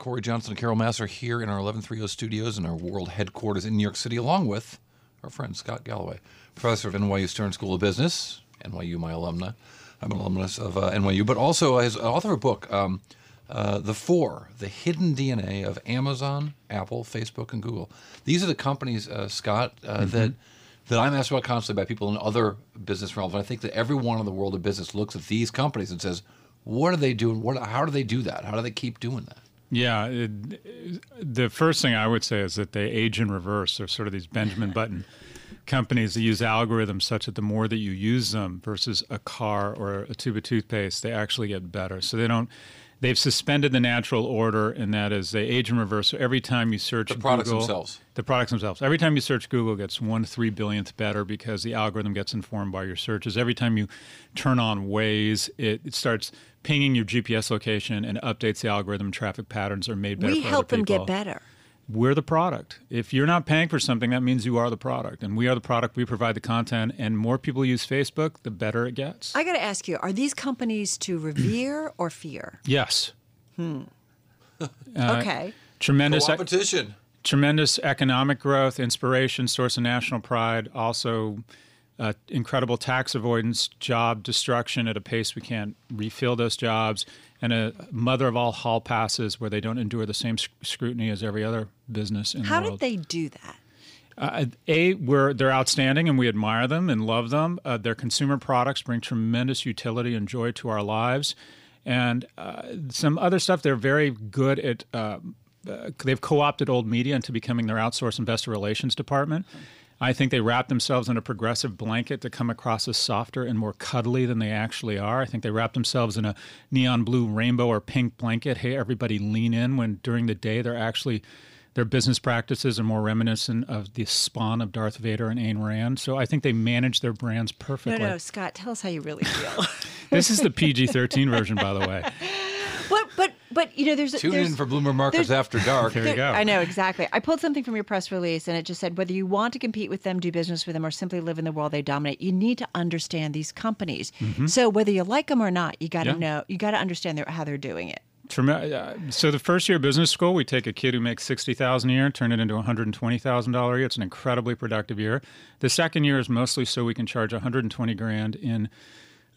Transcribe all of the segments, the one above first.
Cory Johnson and Carol Massar here in our 1130 studios in our world headquarters in New York City, along with our friend Scott Galloway, professor of NYU Stern School of Business, NYU, my alumna. I'm an alumnus of uh, NYU, but also as author of a book, um, uh, The Four, The Hidden DNA of Amazon, Apple, Facebook, and Google. These are the companies, uh, Scott, uh, mm-hmm. that that I'm asked about constantly by people in other business realms. And I think that everyone in the world of business looks at these companies and says, what are they doing? What, how do they do that? How do they keep doing that? Yeah, it, the first thing I would say is that they age in reverse. They're sort of these Benjamin Button companies that use algorithms such that the more that you use them versus a car or a tube of toothpaste, they actually get better. So they don't they've suspended the natural order, and that is they age in reverse. So every time you search the products Google, themselves, the products themselves. Every time you search Google, gets one three billionth better because the algorithm gets informed by your searches. Every time you turn on Waze, it, it starts pinging your GPS location and updates the algorithm. Traffic patterns are made better. We help them get better we're the product. If you're not paying for something, that means you are the product. And we are the product. We provide the content. And more people use Facebook, the better it gets. I got to ask you are these companies to revere or fear? Yes. Hmm. uh, okay. Tremendous competition. tremendous economic growth, inspiration, source of national pride. Also, uh, incredible tax avoidance, job destruction at a pace we can't refill those jobs, and a mother of all hall passes where they don't endure the same sc- scrutiny as every other business in How the world. How did they do that? Uh, a, we're, they're outstanding and we admire them and love them. Uh, their consumer products bring tremendous utility and joy to our lives. And uh, some other stuff, they're very good at, uh, uh, they've co opted old media into becoming their outsourced investor relations department. I think they wrap themselves in a progressive blanket to come across as softer and more cuddly than they actually are. I think they wrap themselves in a neon blue, rainbow, or pink blanket. Hey, everybody lean in when during the day they're actually their business practices are more reminiscent of the spawn of Darth Vader and Ayn Rand. So I think they manage their brands perfectly. No, no, Scott, tell us how you really feel. this is the PG 13 version, by the way. But but but you know, there's tune there's, in for Bloomberg Markets After Dark. there you go. I know exactly. I pulled something from your press release, and it just said whether you want to compete with them, do business with them, or simply live in the world they dominate, you need to understand these companies. Mm-hmm. So whether you like them or not, you got to yeah. know, you got to understand their, how they're doing it. Uh, so the first year of business school, we take a kid who makes sixty thousand a year, turn it into one hundred and twenty thousand dollar a year. It's an incredibly productive year. The second year is mostly so we can charge one hundred and twenty grand in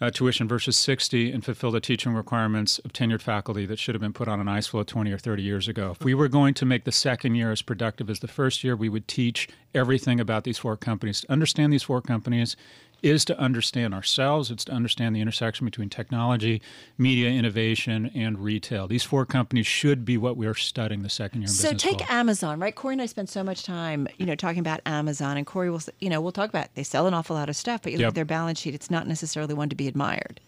uh, tuition versus 60 and fulfill the teaching requirements of tenured faculty that should have been put on an ice floe 20 or 30 years ago. If we were going to make the second year as productive as the first year, we would teach everything about these four companies. To understand these four companies is to understand ourselves, it's to understand the intersection between technology, media innovation, and retail. These four companies should be what we're studying the second year in so. Take. Amazon, right? Cory and I spend so much time, you know, talking about Amazon, and Cory will, you know, we'll talk about they sell an awful lot of stuff, but you yep. look at their balance sheet, it's not necessarily one to be admired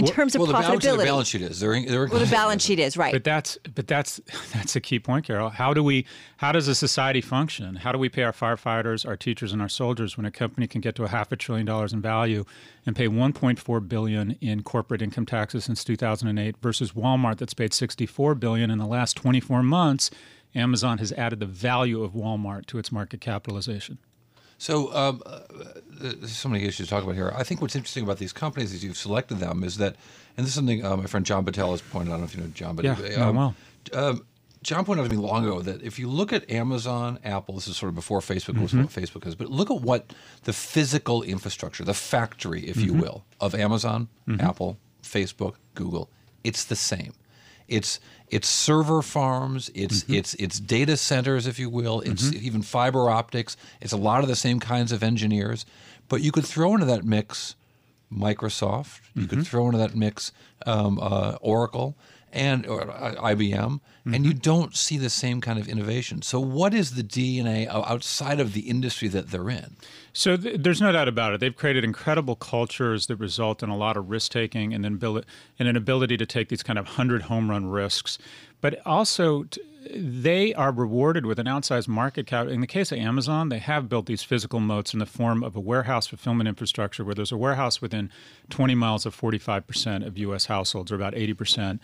in well, terms of well, profitability. The balance sheet is they're, they're well, the balance sheet is right. But that's but that's that's a key point, Carol. How do we how does a society function? How do we pay our firefighters, our teachers, and our soldiers when a company can get to a half a trillion dollars in value and pay 1.4 billion in corporate income taxes since 2008 versus Walmart that's paid 64 billion in the last 24 months? Amazon has added the value of Walmart to its market capitalization. So um, uh, there's so many issues to talk about here. I think what's interesting about these companies as you've selected them is that, and this is something uh, my friend John Battelle has pointed out. I don't know if you know John, but yeah, um, well. Um, John pointed out to me long ago that if you look at Amazon, Apple, this is sort of before Facebook mm-hmm. was what Facebook is, but look at what the physical infrastructure, the factory, if mm-hmm. you will, of Amazon, mm-hmm. Apple, Facebook, Google, it's the same. It's it's server farms, it's mm-hmm. it's it's data centers, if you will, it's mm-hmm. even fiber optics. It's a lot of the same kinds of engineers, but you could throw into that mix Microsoft. You could mm-hmm. throw into that mix um, uh, Oracle and or, uh, IBM, mm-hmm. and you don't see the same kind of innovation. So, what is the DNA outside of the industry that they're in? So, th- there's no doubt about it. They've created incredible cultures that result in a lot of risk taking and then bil- and an ability to take these kind of hundred home run risks. But also, t- they are rewarded with an outsized market cap. In the case of Amazon, they have built these physical moats in the form of a warehouse fulfillment infrastructure where there's a warehouse within 20 miles of 45% of U.S. households, or about 80%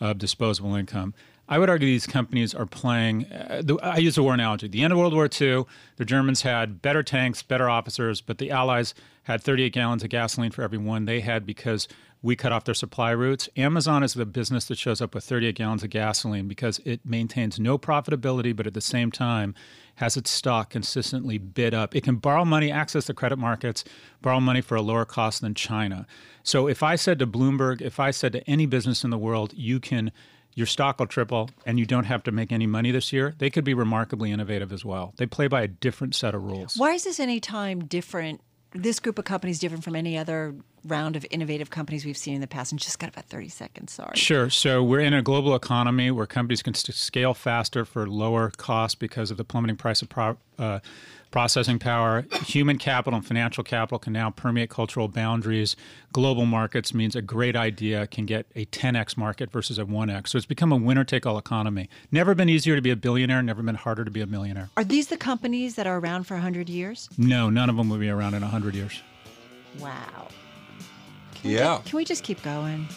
of disposable income. I would argue these companies are playing. Uh, the, I use a war analogy. The end of World War II, the Germans had better tanks, better officers, but the Allies had 38 gallons of gasoline for every one they had because we cut off their supply routes. Amazon is the business that shows up with 38 gallons of gasoline because it maintains no profitability, but at the same time has its stock consistently bid up. It can borrow money, access the credit markets, borrow money for a lower cost than China. So if I said to Bloomberg, if I said to any business in the world, you can your stock will triple and you don't have to make any money this year, they could be remarkably innovative as well. They play by a different set of rules. Why is this any time different? This group of companies different from any other round of innovative companies we've seen in the past? And just got about 30 seconds, sorry. Sure. So we're in a global economy where companies can scale faster for lower cost because of the plummeting price of pro- uh, processing power. Human capital and financial capital can now permeate cultural boundaries. Global markets means a great idea can get a 10x market versus a 1x. So it's become a winner take all economy. Never been easier to be a billionaire, never been harder to be a millionaire. Are these the companies that are around for 100 years? No, none of them will be around in 100 years. Wow. Yeah. Can we just keep going?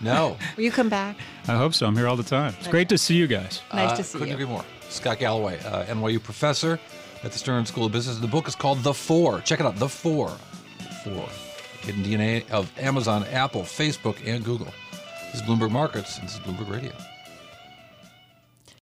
No. Will you come back? I hope so. I'm here all the time. It's great to see you guys. Nice Uh, to see you. couldn't you. agree more. Scott Galloway, uh, NYU professor at the Stern School of Business. The book is called The Four. Check it out. The Four. The Four. Hidden DNA of Amazon, Apple, Facebook, and Google. This is Bloomberg Markets, and this is Bloomberg Radio.